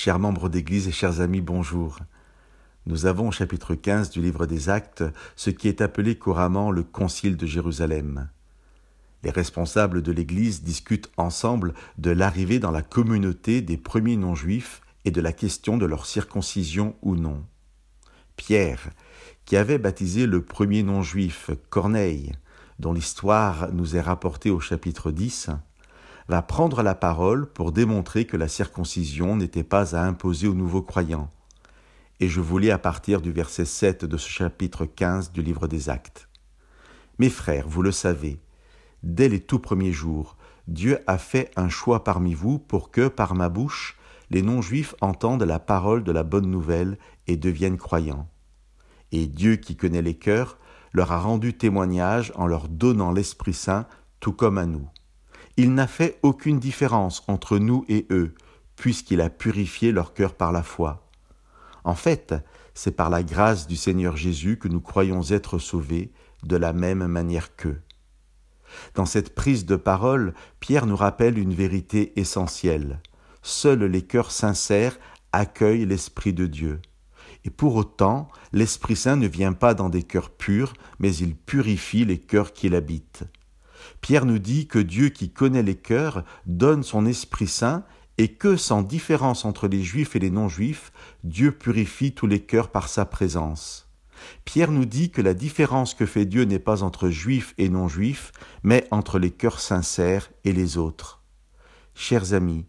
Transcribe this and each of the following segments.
Chers membres d'Église et chers amis, bonjour. Nous avons au chapitre 15 du livre des Actes ce qui est appelé couramment le Concile de Jérusalem. Les responsables de l'Église discutent ensemble de l'arrivée dans la communauté des premiers non-juifs et de la question de leur circoncision ou non. Pierre, qui avait baptisé le premier non-juif Corneille, dont l'histoire nous est rapportée au chapitre 10, va prendre la parole pour démontrer que la circoncision n'était pas à imposer aux nouveaux croyants. Et je vous lis à partir du verset 7 de ce chapitre 15 du livre des Actes. Mes frères, vous le savez, dès les tout premiers jours, Dieu a fait un choix parmi vous pour que, par ma bouche, les non-juifs entendent la parole de la bonne nouvelle et deviennent croyants. Et Dieu qui connaît les cœurs leur a rendu témoignage en leur donnant l'Esprit Saint tout comme à nous. Il n'a fait aucune différence entre nous et eux, puisqu'il a purifié leur cœur par la foi. En fait, c'est par la grâce du Seigneur Jésus que nous croyons être sauvés de la même manière qu'eux. Dans cette prise de parole, Pierre nous rappelle une vérité essentielle. Seuls les cœurs sincères accueillent l'Esprit de Dieu. Et pour autant, l'Esprit Saint ne vient pas dans des cœurs purs, mais il purifie les cœurs qu'il habite. Pierre nous dit que Dieu qui connaît les cœurs donne son Esprit Saint et que, sans différence entre les juifs et les non-juifs, Dieu purifie tous les cœurs par sa présence. Pierre nous dit que la différence que fait Dieu n'est pas entre juifs et non-juifs, mais entre les cœurs sincères et les autres. Chers amis,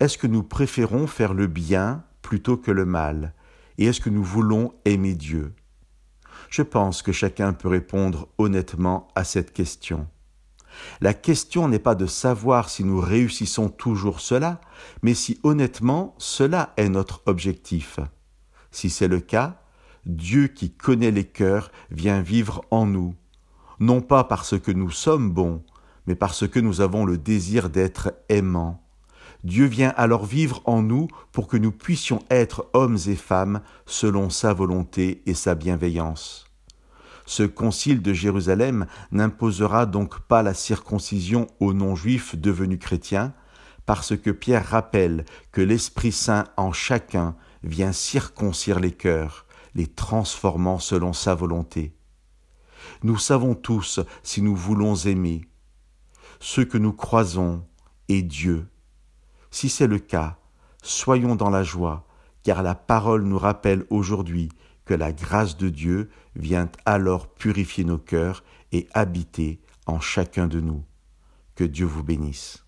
est-ce que nous préférons faire le bien plutôt que le mal? Et est-ce que nous voulons aimer Dieu? Je pense que chacun peut répondre honnêtement à cette question. La question n'est pas de savoir si nous réussissons toujours cela, mais si honnêtement cela est notre objectif. Si c'est le cas, Dieu qui connaît les cœurs vient vivre en nous, non pas parce que nous sommes bons, mais parce que nous avons le désir d'être aimants. Dieu vient alors vivre en nous pour que nous puissions être hommes et femmes selon sa volonté et sa bienveillance. Ce concile de Jérusalem n'imposera donc pas la circoncision aux non-juifs devenus chrétiens, parce que Pierre rappelle que l'Esprit Saint en chacun vient circoncire les cœurs, les transformant selon sa volonté. Nous savons tous si nous voulons aimer. Ce que nous croisons est Dieu. Si c'est le cas, soyons dans la joie, car la parole nous rappelle aujourd'hui que la grâce de Dieu vient alors purifier nos cœurs et habiter en chacun de nous. Que Dieu vous bénisse.